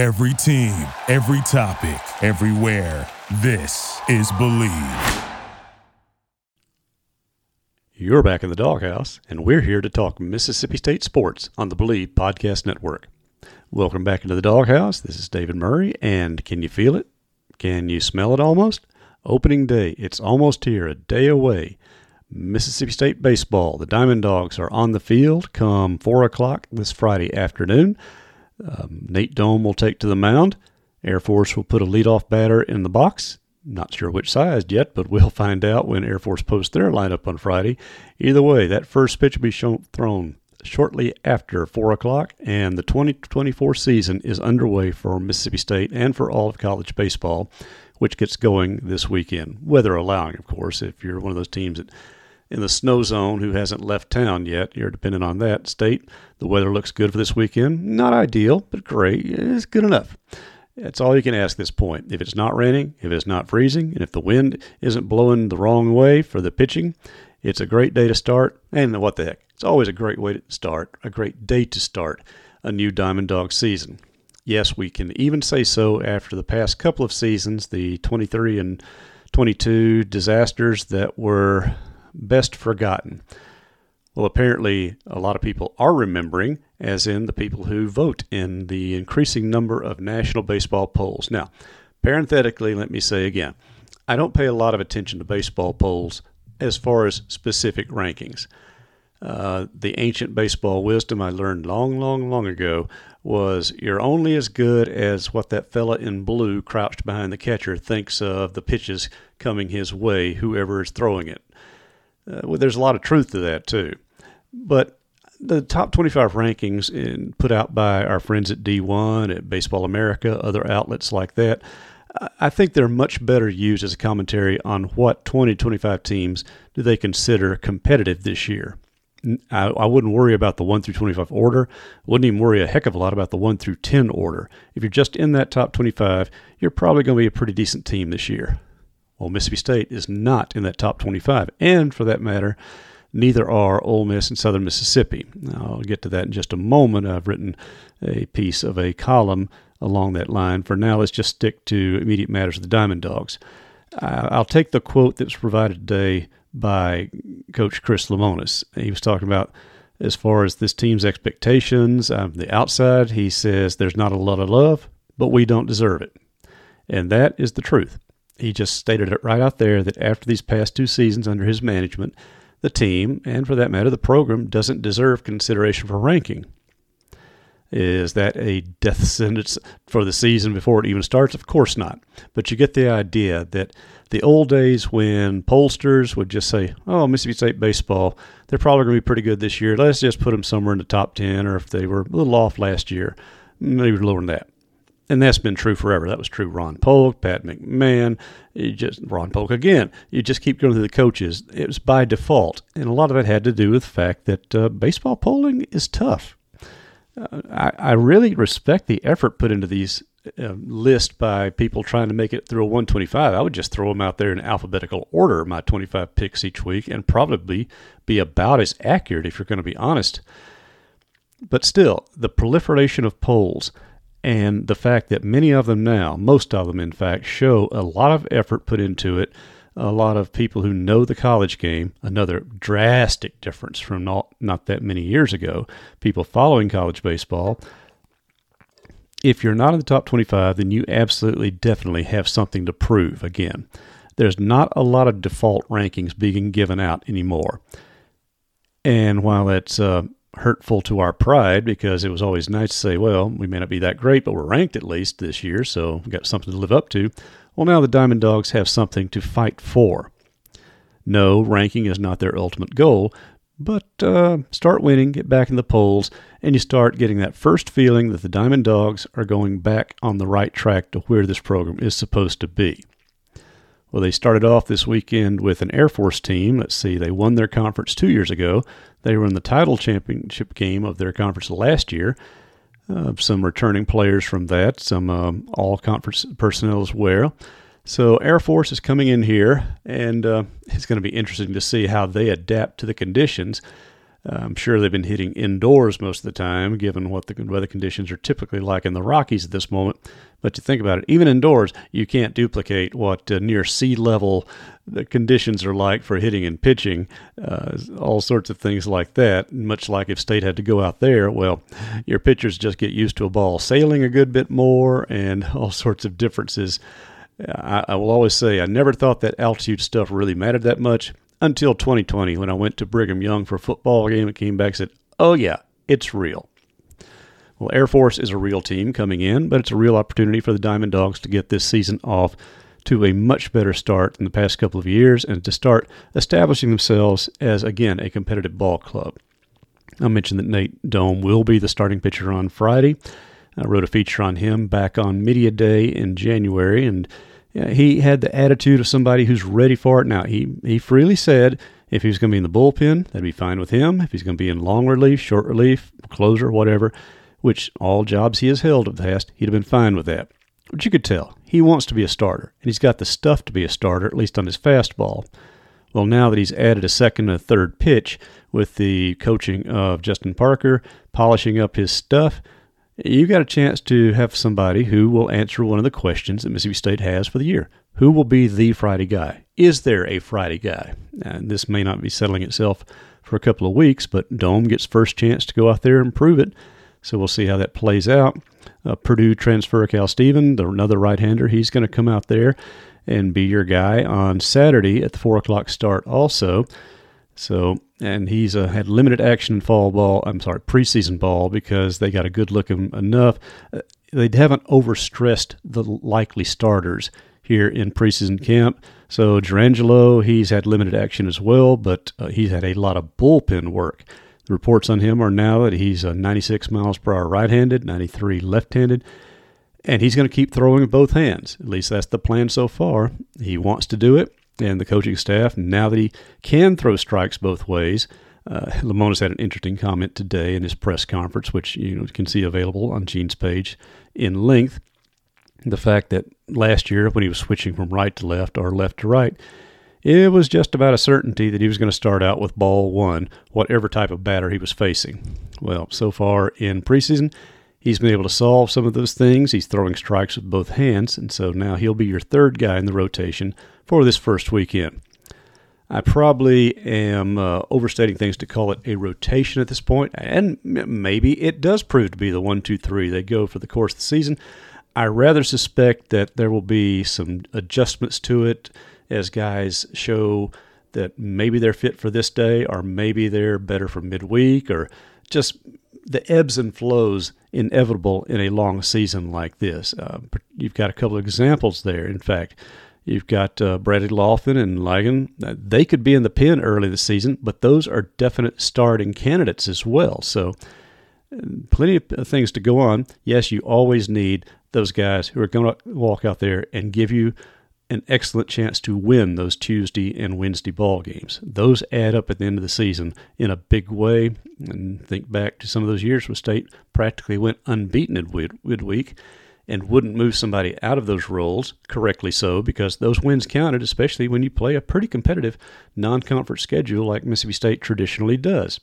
Every team, every topic, everywhere. This is Believe. You're back in the doghouse, and we're here to talk Mississippi State sports on the Believe Podcast Network. Welcome back into the doghouse. This is David Murray, and can you feel it? Can you smell it almost? Opening day, it's almost here, a day away. Mississippi State baseball. The Diamond Dogs are on the field come 4 o'clock this Friday afternoon. Um, Nate Dohm will take to the mound. Air Force will put a leadoff batter in the box. Not sure which size yet, but we'll find out when Air Force posts their lineup on Friday. Either way, that first pitch will be shown, thrown shortly after 4 o'clock, and the 2024 season is underway for Mississippi State and for all of college baseball, which gets going this weekend. Weather allowing, of course. If you're one of those teams that in the snow zone who hasn't left town yet, you're dependent on that state. The weather looks good for this weekend. Not ideal, but great. It's good enough. That's all you can ask at this point. If it's not raining, if it's not freezing, and if the wind isn't blowing the wrong way for the pitching, it's a great day to start. And what the heck? It's always a great way to start, a great day to start a new Diamond Dog season. Yes, we can even say so after the past couple of seasons, the 23 and 22 disasters that were best forgotten. Well, apparently, a lot of people are remembering, as in the people who vote in the increasing number of national baseball polls. Now, parenthetically, let me say again I don't pay a lot of attention to baseball polls as far as specific rankings. Uh, the ancient baseball wisdom I learned long, long, long ago was you're only as good as what that fella in blue crouched behind the catcher thinks of the pitches coming his way, whoever is throwing it. Uh, well, there's a lot of truth to that too. But the top 25 rankings in, put out by our friends at D1, at Baseball America, other outlets like that, I think they're much better used as a commentary on what 20 25 teams do they consider competitive this year. I, I, wouldn't worry about the 1 through 25 order. Wouldn't even worry a heck of a lot about the 1 through 10 order. If you're just in that top 25, you're probably going to be a pretty decent team this year. Well, Mississippi State is not in that top 25. And for that matter, neither are Ole Miss and Southern Mississippi. I'll get to that in just a moment. I've written a piece of a column along that line. For now, let's just stick to immediate matters of the Diamond Dogs. I'll take the quote that was provided today by Coach Chris Lemonis. He was talking about as far as this team's expectations on the outside. He says there's not a lot of love, but we don't deserve it. And that is the truth he just stated it right out there that after these past two seasons under his management, the team, and for that matter, the program, doesn't deserve consideration for ranking. Is that a death sentence for the season before it even starts? Of course not. But you get the idea that the old days when pollsters would just say, oh, Mississippi State baseball, they're probably going to be pretty good this year. Let's just put them somewhere in the top 10, or if they were a little off last year, maybe lower than that and that's been true forever. That was true Ron Polk, Pat McMahon, you just Ron Polk again. You just keep going through the coaches. It was by default, and a lot of it had to do with the fact that uh, baseball polling is tough. Uh, I, I, really respect the effort put into these uh, lists by people trying to make it through a 125. I would just throw them out there in alphabetical order, my 25 picks each week, and probably be about as accurate if you're going to be honest. But still, the proliferation of polls – and the fact that many of them now, most of them in fact, show a lot of effort put into it, a lot of people who know the college game, another drastic difference from not, not that many years ago, people following college baseball. If you're not in the top 25, then you absolutely definitely have something to prove again. There's not a lot of default rankings being given out anymore. And while it's uh, hurtful to our pride because it was always nice to say, well, we may not be that great, but we're ranked at least this year, so we've got something to live up to. Well, now the Diamond Dogs have something to fight for. No, ranking is not their ultimate goal, but uh, start winning, get back in the polls, and you start getting that first feeling that the Diamond Dogs are going back on the right track to where this program is supposed to be. Well, they started off this weekend with an Air Force team. Let's see, they won their conference two years ago. They were in the title championship game of their conference last year. Uh, some returning players from that, some um, all conference personnel as well. So Air Force is coming in here, and uh, it's going to be interesting to see how they adapt to the conditions. Uh, I'm sure they've been hitting indoors most of the time, given what the weather conditions are typically like in the Rockies at this moment. But you think about it, even indoors, you can't duplicate what uh, near sea level the conditions are like for hitting and pitching, uh, all sorts of things like that. Much like if State had to go out there, well, your pitchers just get used to a ball sailing a good bit more and all sorts of differences. I, I will always say I never thought that altitude stuff really mattered that much until 2020 when I went to Brigham Young for a football game and came back and said, oh, yeah, it's real. Well, Air Force is a real team coming in, but it's a real opportunity for the Diamond Dogs to get this season off to a much better start than the past couple of years and to start establishing themselves as, again, a competitive ball club. I mentioned that Nate Dohm will be the starting pitcher on Friday. I wrote a feature on him back on Media Day in January, and he had the attitude of somebody who's ready for it. Now, he, he freely said if he was going to be in the bullpen, that'd be fine with him. If he's going to be in long relief, short relief, closer, whatever, which all jobs he has held in the past, he'd have been fine with that. But you could tell he wants to be a starter, and he's got the stuff to be a starter, at least on his fastball. Well, now that he's added a second and a third pitch with the coaching of Justin Parker, polishing up his stuff, you got a chance to have somebody who will answer one of the questions that Mississippi State has for the year. Who will be the Friday guy? Is there a Friday guy? And this may not be settling itself for a couple of weeks, but Dohm gets first chance to go out there and prove it. So we'll see how that plays out. Uh, Purdue transfer Khal Stephen, another right-hander, he's going to come out there and be your guy on Saturday at the four o'clock start. Also, so, and he's uh, had limited action in fall ball. I'm sorry, preseason ball because they got a good look enough. Uh, they haven't overstressed the likely starters here in preseason camp. So Jurrangelo, he's had limited action as well, but uh, he's had a lot of bullpen work. The reports on him are now that he's uh, 96 miles per hour right-handed, 93 left-handed, and he's going to keep throwing both hands. At least that's the plan so far. He wants to do it and the coaching staff, now that he can throw strikes both ways, uh, Lemonis had an interesting comment today in his press conference, which you can see available on Gene's page in length. The fact that last year, when he was switching from right to left or left to right, it was just about a certainty that he was going to start out with ball one, whatever type of batter he was facing. Well, so far in preseason, he's been able to solve some of those things. He's throwing strikes with both hands, and so now he'll be your third guy in the rotation for this first weekend. I probably am uh, overstating things to call it a rotation at this point, and maybe it does prove to be the one, two, three they go for the course of the season. I rather suspect that there will be some adjustments to it as guys show that maybe they're fit for this day, or maybe they're better for midweek, or just the ebbs and flows inevitable in a long season like this. Uh, you've got a couple of examples there. In fact, You've got uh, Bradley Loftin and Lagan. Uh, they could be in the pen early this season, but those are definite starting candidates as well. So, uh, plenty of things to go on. Yes, you always need those guys who are going to walk out there and give you an excellent chance to win those Tuesday and Wednesday ball games. Those add up at the end of the season in a big way. And think back to some of those years where State practically went unbeaten at midweek and wouldn't move somebody out of those roles, correctly so, because those wins counted, especially when you play a pretty competitive non conference schedule like Mississippi State traditionally does.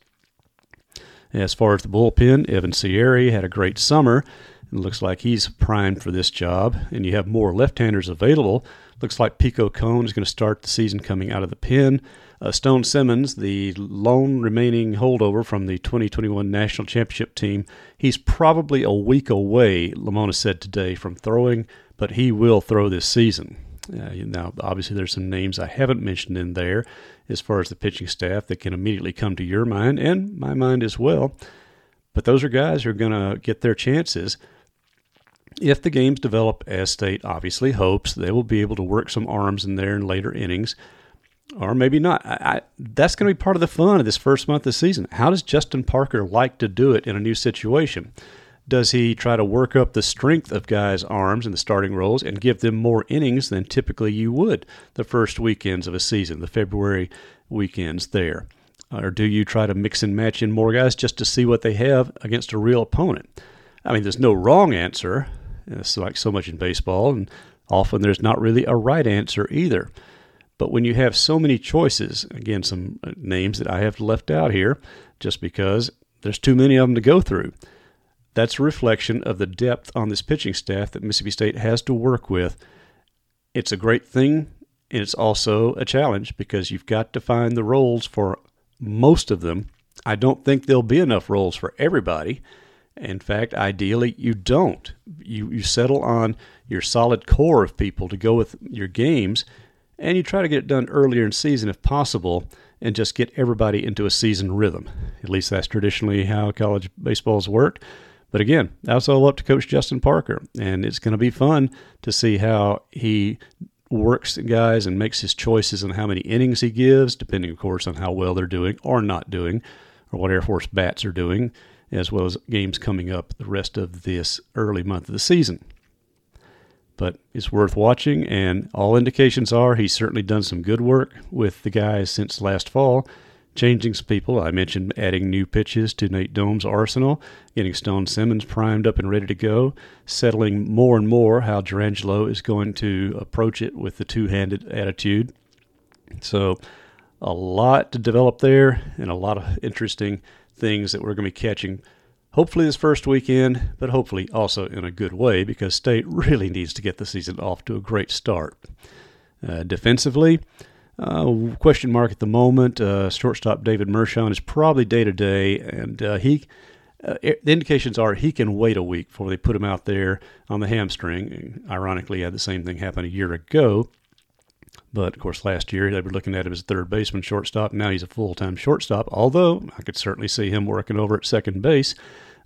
As far as the bullpen, Evan Sierra had a great summer. It looks like he's primed for this job, and you have more left handers available. Looks like Pico Kohn is going to start the season coming out of the pen. Uh, Stone Simmons, the lone remaining holdover from the 2021 National Championship team, he's probably a week away, Lemonis said today, from throwing, but he will throw this season. Uh, now, obviously, there's some names I haven't mentioned in there as far as the pitching staff that can immediately come to your mind and my mind as well. But those are guys who are going to get their chances. If the games develop as State obviously hopes, they will be able to work some arms in there in later innings or maybe not. I, I, that's going to be part of the fun of this first month of the season. How does Justin Parker like to do it in a new situation? Does he try to work up the strength of guys' arms in the starting roles and give them more innings than typically you would the first weekends of a season, the February weekends there? Or do you try to mix and match in more guys just to see what they have against a real opponent? I mean, there's no wrong answer. It's like so much in baseball, and often there's not really a right answer either. But when you have so many choices, again, some uh, names that I have left out here just because there's too many of them to go through. That's a reflection of the depth on this pitching staff that Mississippi State has to work with. It's a great thing, and it's also a challenge because you've got to find the roles for most of them. I don't think there'll be enough roles for everybody. In fact, ideally, you don't. You, you settle on your solid core of people to go with your games, and you try to get it done earlier in season if possible, and just get everybody into a season rhythm. At least that's traditionally how college baseball's worked. But again, that's all up to Coach Justin Parker, and it's going to be fun to see how he works guys and makes his choices on how many innings he gives, depending, of course, on how well they're doing or not doing, or what Air Force bats are doing as well as games coming up the rest of this early month of the season. But it's worth watching, and all indications are he's certainly done some good work with the guys since last fall, changing some people. I mentioned adding new pitches to Nate Dohm's arsenal, getting Stone Simmons primed up and ready to go, settling more and more how Jurrangelo is going to approach it with the two handed attitude. So, a lot to develop there, and a lot of interesting things that we're going to be catching hopefully this first weekend, but hopefully also in a good way because State really needs to get the season off to a great start. Uh, defensively, uh, question mark at the moment. Uh, shortstop David Mershon is probably day to day, and uh, he. Uh, the indications are he can wait a week before they put him out there on the hamstring. Ironically, had the same thing happen a year ago. But of course, last year they were looking at him as a third baseman, shortstop. Now he's a full time shortstop. Although I could certainly see him working over at second base.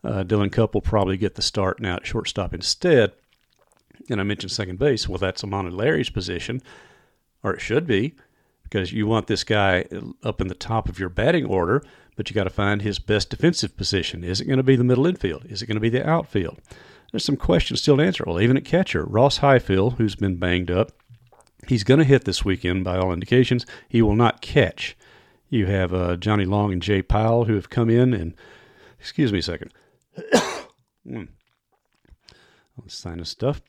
Uh, Dylan Cupp will probably get the start now at shortstop instead. And I mentioned second base. Well, that's Amani Larry's position, or it should be, because you want this guy up in the top of your batting order, but you got to find his best defensive position. Is it going to be the middle infield? Is it going to be the outfield? There's some questions still to answer. Well, even at catcher, Ross Highfield, who's been banged up, He's going to hit this weekend by all indications. He will not catch. You have uh, Johnny Long and Jay Powell who have come in and, excuse me a second. mm. Sinus stuff.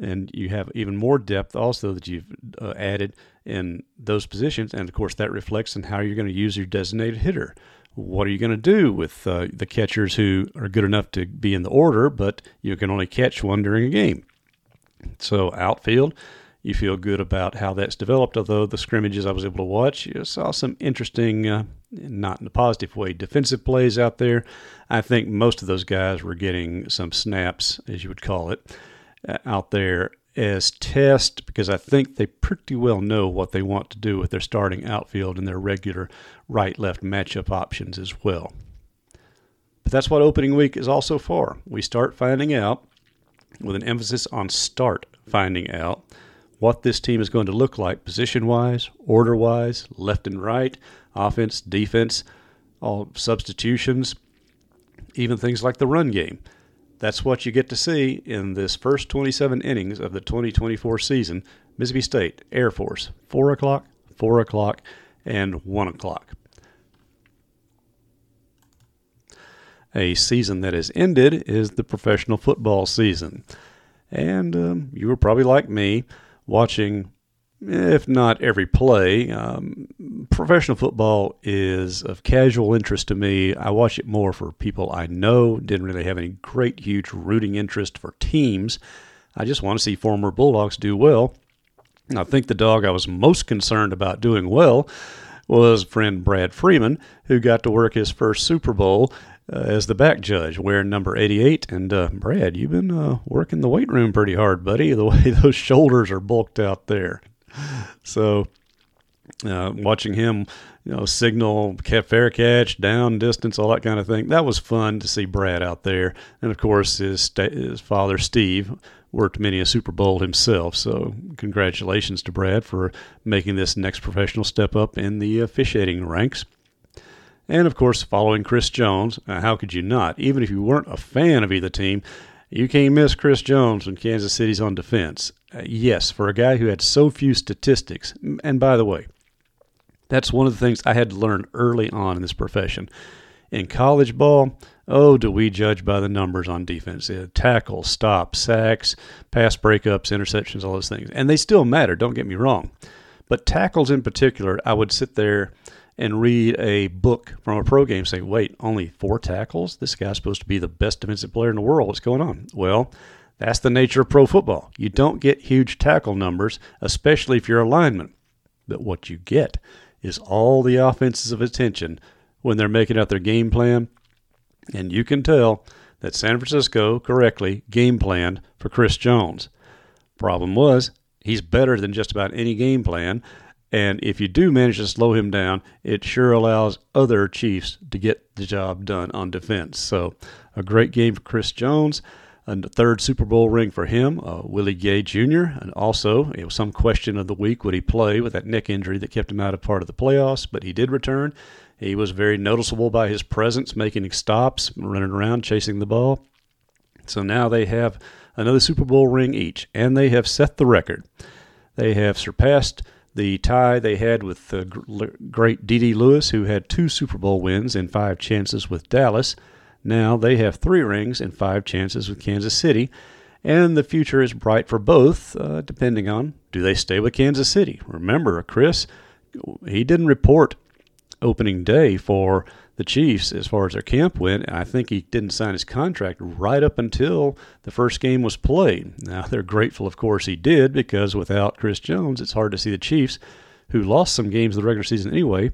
And you have even more depth also that you've uh, added in those positions. And of course, that reflects in how you're going to use your designated hitter. What are you going to do with uh, the catchers who are good enough to be in the order, but you can only catch one during a game? So, outfield, you feel good about how that's developed. Although the scrimmages I was able to watch, you saw some interesting, uh, not in a positive way, defensive plays out there. I think most of those guys were getting some snaps, as you would call it, uh, out there as test because I think they pretty well know what they want to do with their starting outfield and their regular right left matchup options as well. But that's what opening week is also for. We start finding out, with an emphasis on start finding out, what this team is going to look like position wise, order wise, left and right, offense, defense, all substitutions, even things like the run game. That's what you get to see in this first 27 innings of the 2024 season. Mississippi State, Air Force, 4 o'clock, 4 o'clock, and 1 o'clock. A season that has ended is the professional football season. And um, you were probably like me watching, if not every play. Um, professional football is of casual interest to me. I watch it more for people I know. Didn't really have any great, huge rooting interest for teams. I just want to see former Bulldogs do well. I think the dog I was most concerned about doing well was friend Brad Freeman, who got to work his first Super Bowl uh, as the back judge, wearing number 88. And uh, Brad, you've been uh, working the weight room pretty hard, buddy. The way those shoulders are bulked out there. So, uh, watching him, you know, signal fair catch, down distance, all that kind of thing. That was fun to see Brad out there. And of course, his his father Steve worked many a Super Bowl himself. So, congratulations to Brad for making this next professional step up in the officiating ranks. And of course, following Chris Jones. Uh, how could you not? Even if you weren't a fan of either team, you can't miss Chris Jones when Kansas City's on defense. Uh, yes, for a guy who had so few statistics. And by the way, that's one of the things I had to learn early on in this profession. In college ball, oh, do we judge by the numbers on defense? Uh, tackles, stops, sacks, pass breakups, interceptions, all those things. And they still matter, don't get me wrong. But tackles in particular, I would sit there and read a book from a pro game say, wait, only four tackles? This guy's supposed to be the best defensive player in the world. What's going on? Well, that's the nature of pro football. You don't get huge tackle numbers, especially if you're a lineman. But what you get is all the offenses of attention when they're making out their game plan. And you can tell that San Francisco correctly game planned for Chris Jones. Problem was, he's better than just about any game plan. And if you do manage to slow him down, it sure allows other Chiefs to get the job done on defense. So, a great game for Chris Jones a third Super Bowl ring for him, uh, Willie Gay Jr. And also, it was some question of the week would he play with that neck injury that kept him out of part of the playoffs, but he did return. He was very noticeable by his presence, making stops, running around, chasing the ball. So now they have another Super Bowl ring each, and they have set the record. They have surpassed the tie they had with the great D.D. Lewis, who had two Super Bowl wins and five chances with Dallas. Now they have three rings and five chances with Kansas City, and the future is bright for both, uh, depending on do they stay with Kansas City. Remember, Chris, he didn't report opening day for the Chiefs as far as their camp went. And I think he didn't sign his contract right up until the first game was played. Now, they're grateful, of course, he did, because without Chris Jones, it's hard to see the Chiefs, who lost some games in the regular season anyway,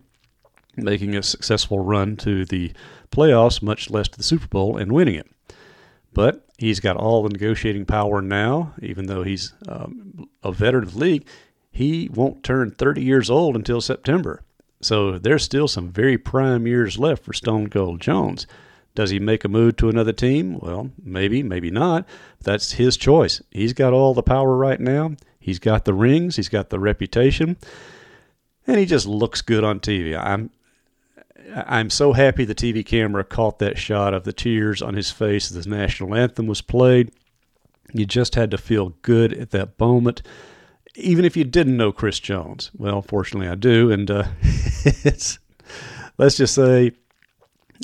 making a successful run to the playoffs, much less to the Super Bowl, and winning it. But he's got all the negotiating power now, even though he's um, a veteran of the league. He won't turn 30 years old until September. So there's still some very prime years left for Stone Cold Jones. Does he make a move to another team? Well, maybe, maybe not. That's his choice. He's got all the power right now. He's got the rings, he's got the reputation, and he just looks good on TV. I'm I'm so happy the TV camera caught that shot of the tears on his face as the national anthem was played. You just had to feel good at that moment, even if you didn't know Chris Jones. Well, fortunately, I do, and uh, it's let's just say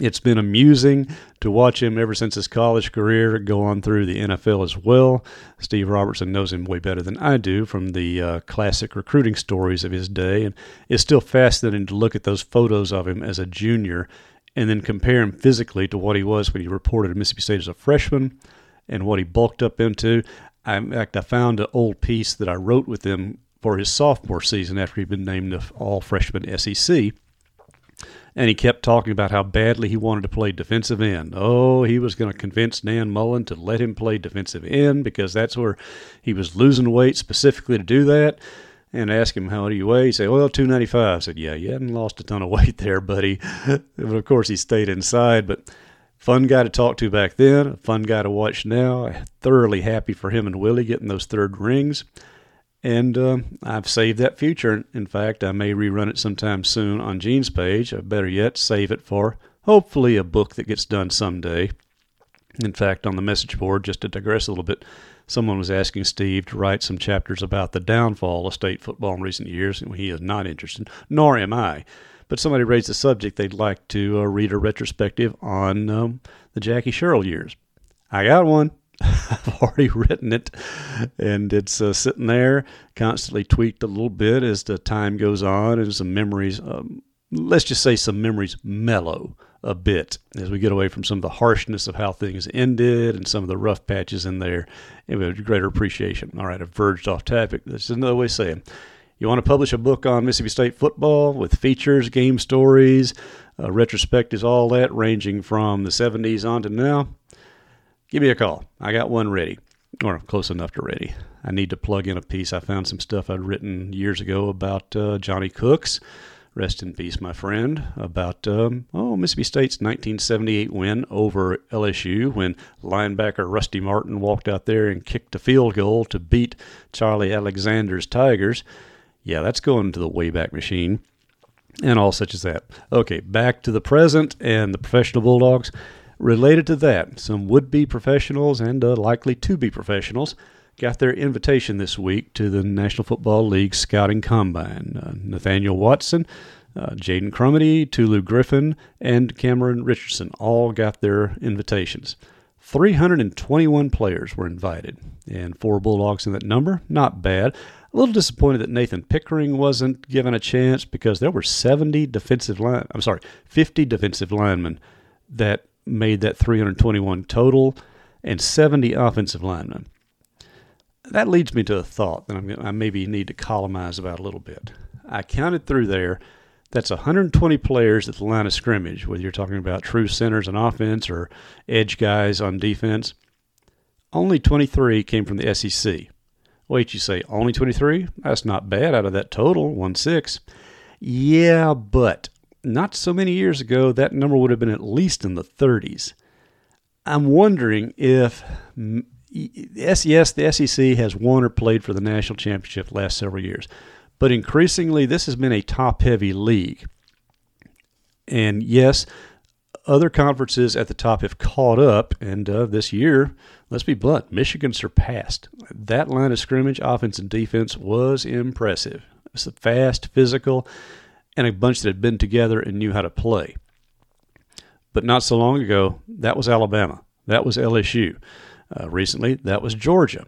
it's been amusing to watch him ever since his college career go on through the NFL as well. Steve Robertson knows him way better than I do from the uh, classic recruiting stories of his day, and it's still fascinating to look at those photos of him as a junior and then compare him physically to what he was when he reported at Mississippi State as a freshman and what he bulked up into. I, in fact, I found an old piece that I wrote with him for his sophomore season after he'd been named the All Freshman SEC and he kept talking about how badly he wanted to play defensive end. Oh, he was going to convince Dan Mullen to let him play defensive end because that's where he was losing weight specifically to do that. And ask him how do you weigh? He said, "Well, 295." I said, "Yeah, you hadn't lost a ton of weight there, buddy." but of course, he stayed inside. But fun guy to talk to back then, fun guy to watch now. Thoroughly happy for him and Willie getting those third rings. And uh, I've saved that future. In fact, I may rerun it sometime soon on Gene's page. Or better yet, save it for hopefully a book that gets done someday. In fact, on the message board, just to digress a little bit, someone was asking Steve to write some chapters about the downfall of state football in recent years, and he is not interested, nor am I. But somebody raised the subject they'd like to uh, read a retrospective on um, the Jackie Sherrill years. I got one. I've already written it, and it's uh, sitting there, constantly tweaked a little bit as the time goes on, and some memories. Um, let's just say some memories mellow a bit as we get away from some of the harshness of how things ended and some of the rough patches in there, have greater appreciation. All right, I've verged off topic. This is another way of saying. You want to publish a book on Mississippi State football with features, game stories, uh, retrospectives, all that, ranging from the 70s on to now? give me a call. I got one ready, or close enough to ready. I need to plug in a piece. I found some stuff I'd written years ago about uh, Johnny Cooks. Rest in peace, my friend. About um, oh Mississippi State's 1978 win over LSU when linebacker Rusty Martin walked out there and kicked a field goal to beat Charlie Alexander's Tigers. Yeah, that's going to the Wayback Machine and all such as that. Okay, back to the present and the professional Bulldogs. Related to that, some would be professionals and uh, likely to be professionals got their invitation this week to the National Football League Scouting Combine. Uh, Nathaniel Watson, uh, Jaden Crumedy, Tulu Griffin, and Cameron Richardson all got their invitations. 321 players were invited, and four Bulldogs in that number. Not bad. A little disappointed that Nathan Pickering wasn't given a chance because there were 70 defensive line. I'm sorry, 50 defensive linemen that made that 321 total, and 70 offensive linemen. That leads me to a thought that I'm, I maybe need to columnize about a little bit. I counted through there. That's 120 players at the line of scrimmage, whether you're talking about true centers on offense or edge guys on defense. Only 23 came from the SEC. Wait, you say only 23? That's not bad out of that total, 1 6. Yeah, but not so many years ago, that number would have been at least in the 30s. I'm wondering if, yes, the SEC has won or played for the national championship the last several years, but increasingly this has been a top heavy league. And yes, other conferences at the top have caught up, and uh, this year, let's be blunt, Michigan surpassed. That line of scrimmage, offense and defense, was impressive. It's fast, physical, and a bunch that had been together and knew how to play. But not so long ago, that was Alabama. That was LSU. Uh, recently, that was Georgia.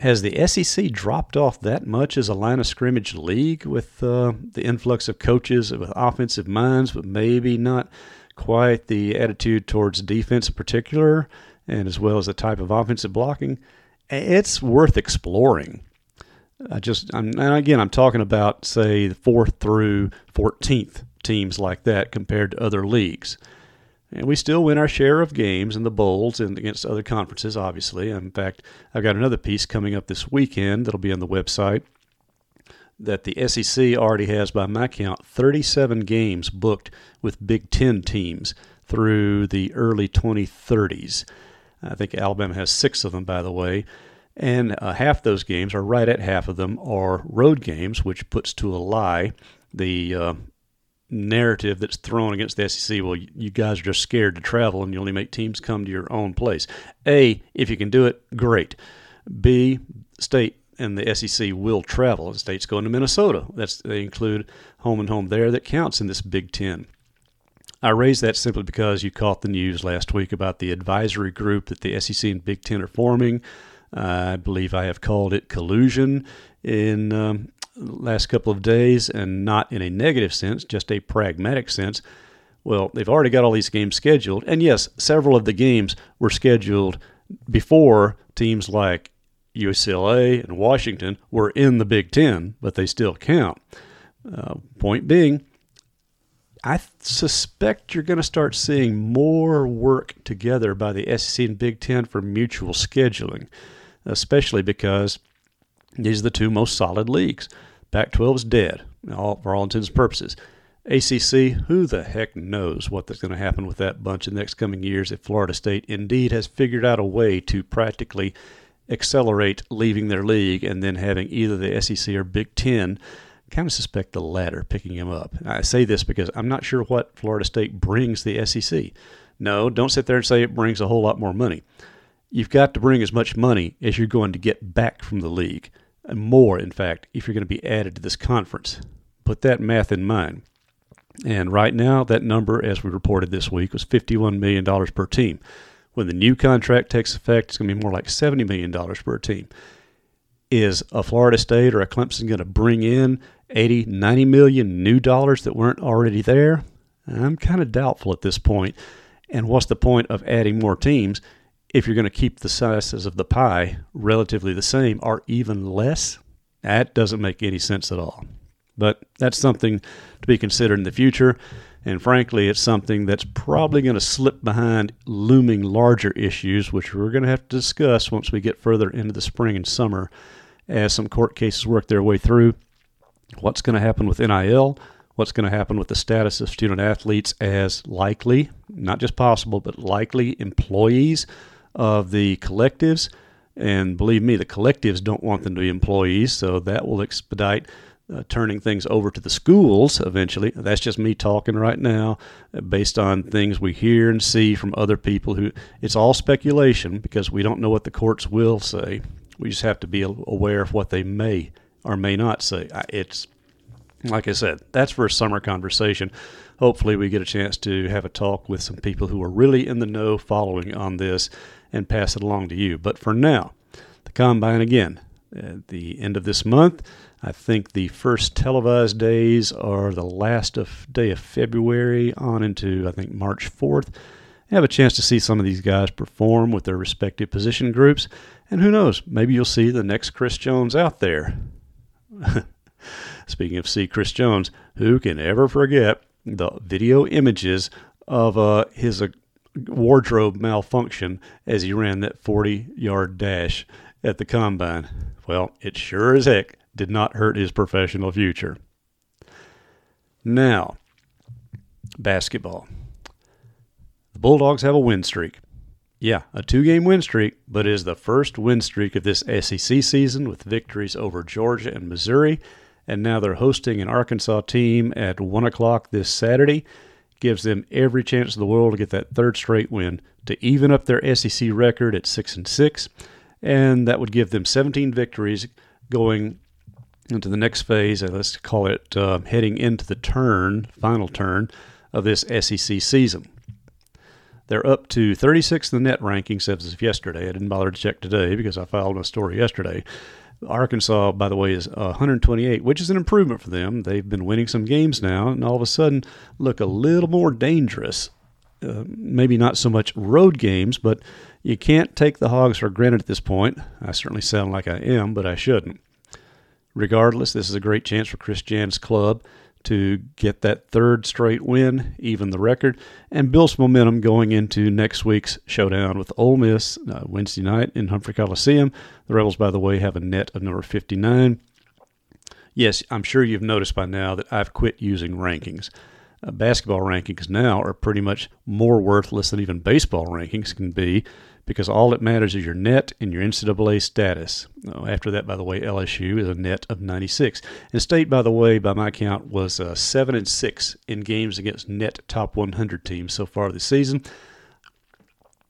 Has the SEC dropped off that much as a line of scrimmage league with uh, the influx of coaches with offensive minds, but maybe not quite the attitude towards defense in particular, and as well as the type of offensive blocking? It's worth exploring. I just, I'm, and again, I'm talking about, say, the fourth through 14th teams like that compared to other leagues. And we still win our share of games in the bowls and against other conferences, obviously. In fact, I've got another piece coming up this weekend that'll be on the website that the SEC already has, by my count, 37 games booked with Big Ten teams through the early 2030s. I think Alabama has six of them, by the way. And uh, half those games, or right at half of them, are road games, which puts to a lie the uh, narrative that's thrown against the SEC. Well, you guys are just scared to travel and you only make teams come to your own place. A, if you can do it, great. B, state and the SEC will travel. The states going to Minnesota. That's they include home and home there. That counts in this Big Ten. I raise that simply because you caught the news last week about the advisory group that the SEC and Big Ten are forming. I believe I have called it collusion in um, last couple of days, and not in a negative sense, just a pragmatic sense. Well, they've already got all these games scheduled, and yes, several of the games were scheduled before teams like UCLA and Washington were in the Big Ten, but they still count. Uh, point being, I suspect you're going to start seeing more work together by the SEC and Big Ten for mutual scheduling especially because these are the two most solid leagues. Pac 12 is dead all, for all intents and purposes. ACC, who the heck knows what's going to happen with that bunch in the next coming years if Florida State indeed has figured out a way to practically accelerate leaving their league and then having either the SEC or Big Ten. I kind of suspect the latter picking him up. I say this because I'm not sure what Florida State brings the SEC. No, don't sit there and say it brings a whole lot more money you've got to bring as much money as you're going to get back from the league, more, in fact, if you're going to be added to this conference. Put that math in mind. And right now, that number, as we reported this week, was $51 million per team. When the new contract takes effect, it's going to be more like $70 million per team. Is a Florida State or a Clemson going to bring in 80, 90 million new dollars that weren't already there? I'm kind of doubtful at this point. And what's the point of adding more teams if you're going to keep the sizes of the pie relatively the same or even less, that doesn't make any sense at all. But that's something to be considered in the future. And frankly, it's something that's probably going to slip behind looming larger issues, which we're going to have to discuss once we get further into the spring and summer as some court cases work their way through. What's going to happen with NIL? What's going to happen with the status of student athletes as likely, not just possible, but likely employees of the collectives. And believe me, the collectives don't want them to be employees, so that will expedite uh, turning things over to the schools eventually. That's just me talking right now uh, based on things we hear and see from other people who it's all speculation because we don't know what the courts will say. We just have to be aware of what they may or may not say. It's like I said, that's for a summer conversation. Hopefully, we get a chance to have a talk with some people who are really in the know following on this and pass it along to you. But for now, the combine again at the end of this month. I think the first televised days are the last of day of February on into I think March 4th. I have a chance to see some of these guys perform with their respective position groups, and who knows, maybe you'll see the next Chris Jones out there. Speaking of see Chris Jones, who can ever forget the video images of uh, his uh, wardrobe malfunction as he ran that 40 yard dash at the combine? Well, it sure as heck did not hurt his professional future. Now, basketball. The Bulldogs have a win streak. Yeah, a two game win streak, but it is the first win streak of this SEC season with victories over Georgia and Missouri. And now they're hosting an Arkansas team at 1 o'clock this Saturday. Gives them every chance in the world to get that third straight win to even up their SEC record at 6 and 6. And that would give them 17 victories going into the next phase, let's call it uh, heading into the turn, final turn of this SEC season. They're up to 36 in the net rankings as of yesterday. I didn't bother to check today because I filed my story yesterday. Arkansas, by the way, is 128, which is an improvement for them. They've been winning some games now, and all of a sudden look a little more dangerous. Uh, maybe not so much road games, but you can't take the Hogs for granted at this point. I certainly sound like I am, but I shouldn't. Regardless, this is a great chance for Chris Jans' club to get that third straight win, even the record, and build some momentum going into next week's showdown with Ole Miss uh, Wednesday night in Humphrey Coliseum. The Rebels, by the way, have a net of number 59. Yes, I'm sure you've noticed by now that I've quit using rankings. Uh, basketball rankings now are pretty much more worthless than even baseball rankings can be because all that matters is your net and your NCAA status. After that, by the way, LSU is a net of 96. And State, by the way, by my count, was uh, 7 and 6 in games against net top 100 teams so far this season.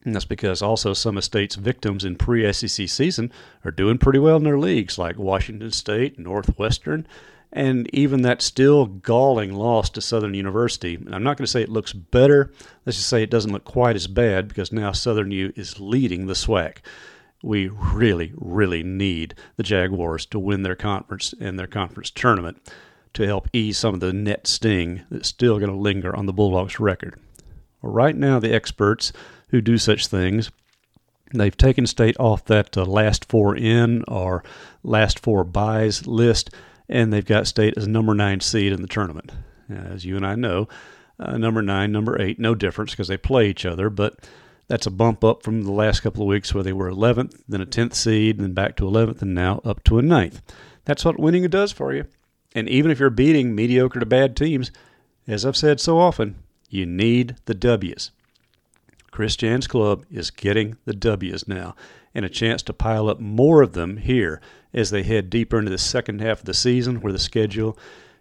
And that's because also some of State's victims in pre SEC season are doing pretty well in their leagues, like Washington State, Northwestern, and even that still galling loss to Southern University. I'm not going to say it looks better. Let's just say it doesn't look quite as bad because now Southern U is leading the SWAC. We really, really need the Jaguars to win their conference and their conference tournament to help ease some of the net sting that's still going to linger on the Bulldogs' record. Right now, the experts who do such things They've taken state off that uh, last four in or last four buys list and they've got state as number nine seed in the tournament. As you and I know, uh, number nine, number eight, no difference because they play each other, but that's a bump up from the last couple of weeks where they were 11th, then a 10th seed, then back to 11th, and now up to a ninth. That's what winning does for you. And even if you're beating mediocre to bad teams, as I've said so often, you need the W's. Chris Jans' club is getting the W's now, and a chance to pile up more of them here as they head deeper into the second half of the season where the schedule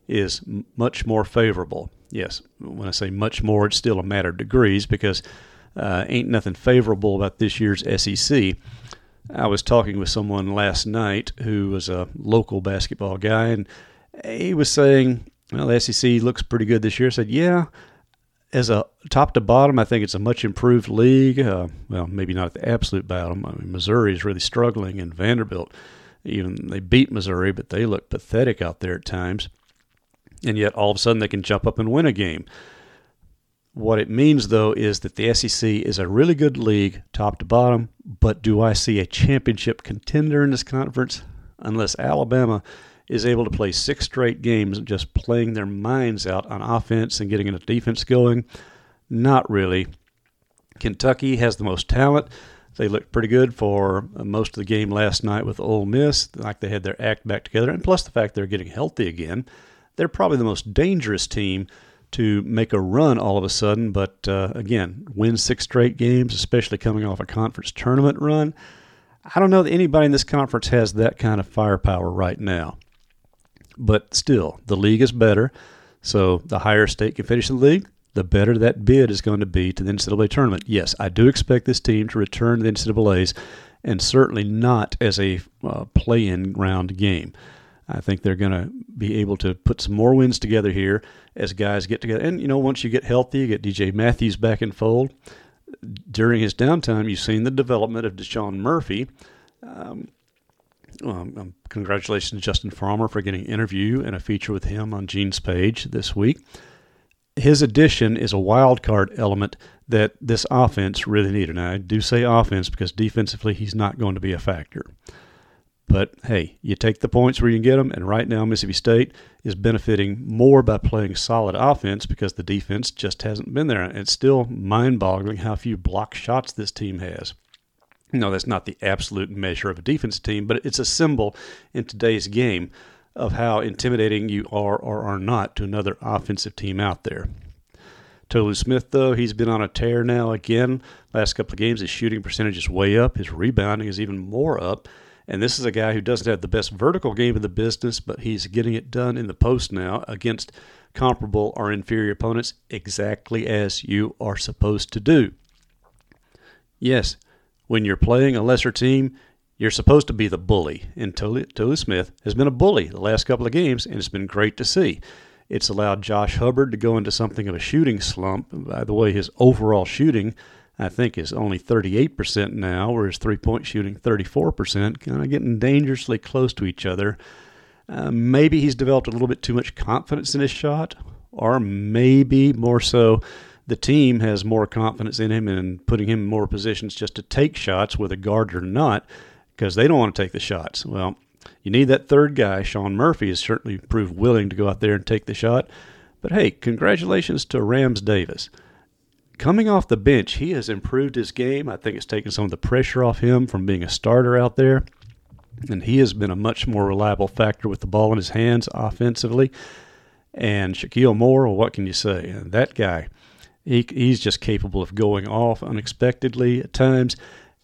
is much more favorable. Yes, when I say much more, it's still a matter of degrees because uh, ain't nothing favorable about this year's SEC. I was talking with someone last night who was a local basketball guy, and he was saying, "Well, the SEC looks pretty good this year." I said, "Yeah, as a top to bottom, I think it's a much improved league. Uh, well, maybe not at the absolute bottom. I mean, Missouri is really struggling, and Vanderbilt, even they beat Missouri, but they look pathetic out there at times. And yet, all of a sudden, they can jump up and win a game. What it means, though, is that the SEC is a really good league, top to bottom. But do I see a championship contender in this conference? Unless Alabama is able to play six straight games just playing their minds out on offense and getting a defense going? Not really. Kentucky has the most talent. They looked pretty good for most of the game last night with Ole Miss, like they had their act back together, and plus the fact they're getting healthy again. They're probably the most dangerous team to make a run all of a sudden, but uh, again, win six straight games, especially coming off a conference tournament run. I don't know that anybody in this conference has that kind of firepower right now. But still, the league is better. So the higher state can finish the league, the better that bid is going to be to the NCAA tournament. Yes, I do expect this team to return to the NCAA's and certainly not as a uh, play in round game. I think they're going to be able to put some more wins together here as guys get together. And, you know, once you get healthy, you get DJ Matthews back in fold. During his downtime, you've seen the development of Deshaun Murphy. Um, um, congratulations Justin Farmer for getting an interview and a feature with him on Gene's page this week. His addition is a wild card element that this offense really needed. And I do say offense because defensively he's not going to be a factor. But hey, you take the points where you can get them, and right now Mississippi State is benefiting more by playing solid offense because the defense just hasn't been there. And it's still mind boggling how few block shots this team has. No, that's not the absolute measure of a defense team, but it's a symbol in today's game of how intimidating you are or are not to another offensive team out there. Tolu Smith, though, he's been on a tear now again. Last couple of games, his shooting percentage is way up. His rebounding is even more up. And this is a guy who doesn't have the best vertical game in the business, but he's getting it done in the post now against comparable or inferior opponents exactly as you are supposed to do. Yes, when you're playing a lesser team, you're supposed to be the bully. And Tolu Smith has been a bully the last couple of games, and it's been great to see. It's allowed Josh Hubbard to go into something of a shooting slump. By the way, his overall shooting, I think, is only 38% now, whereas three point shooting, 34%, kind of getting dangerously close to each other. Uh, maybe he's developed a little bit too much confidence in his shot, or maybe more so the team has more confidence in him and putting him in more positions just to take shots, whether guard or not, because they don't want to take the shots. Well, you need that third guy. Sean Murphy has certainly proved willing to go out there and take the shot. But hey, congratulations to Rams Davis. Coming off the bench, he has improved his game. I think it's taken some of the pressure off him from being a starter out there. And he has been a much more reliable factor with the ball in his hands offensively. And Shakeel Moore, well, what can you say? That guy, he, he's just capable of going off unexpectedly at times.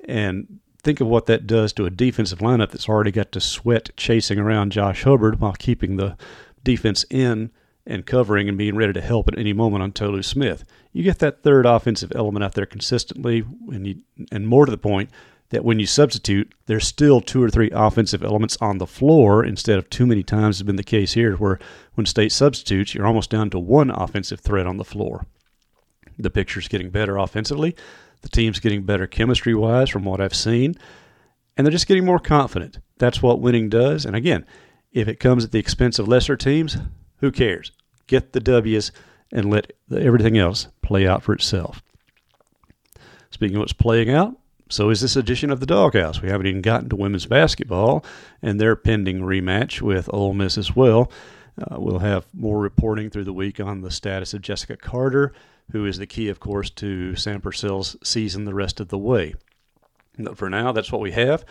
And think of what that does to a defensive lineup that's already got to sweat chasing around Josh Hubbard while keeping the defense in and covering and being ready to help at any moment on Tolu Smith. You get that third offensive element out there consistently, and you, and more to the point that when you substitute, there's still two or three offensive elements on the floor instead of too many times has been the case here, where when state substitutes, you're almost down to one offensive threat on the floor. The picture's getting better offensively. The team's getting better chemistry wise from what I've seen, and they're just getting more confident. That's what winning does. And again, if it comes at the expense of lesser teams, who cares? Get the W's and let everything else play out for itself. Speaking of what's playing out, so is this edition of the Doghouse. We haven't even gotten to women's basketball and their pending rematch with Ole Miss as well. Uh, we'll have more reporting through the week on the status of Jessika Carter who is the key, of course, to Sam Purcell's season the rest of the way. But for now, that's what we have.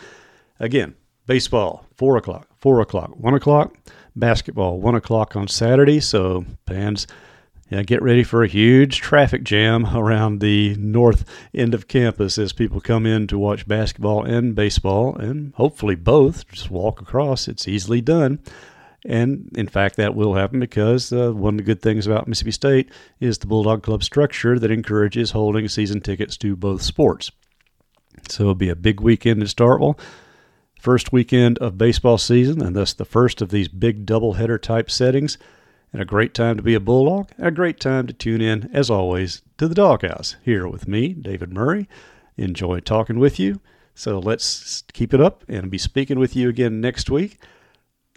Again, baseball, 4 o'clock, 4 o'clock, 1 o'clock, basketball, 1 o'clock on Saturday. So, fans, yeah, get ready for a huge traffic jam around the north end of campus as people come in to watch basketball and baseball, and hopefully both. Just walk across, it's easily done. And in fact, that will happen because uh, one of the good things about Mississippi State is the Bulldog Club structure that encourages holding season tickets to both sports. So it'll be a big weekend in Starkville. First weekend of baseball season, and thus the first of these big doubleheader type settings. And a great time to be a Bulldog, a great time to tune in, as always, to the Doghouse here with me, David Murray. Enjoy talking with you. So let's keep it up and be speaking with you again next week.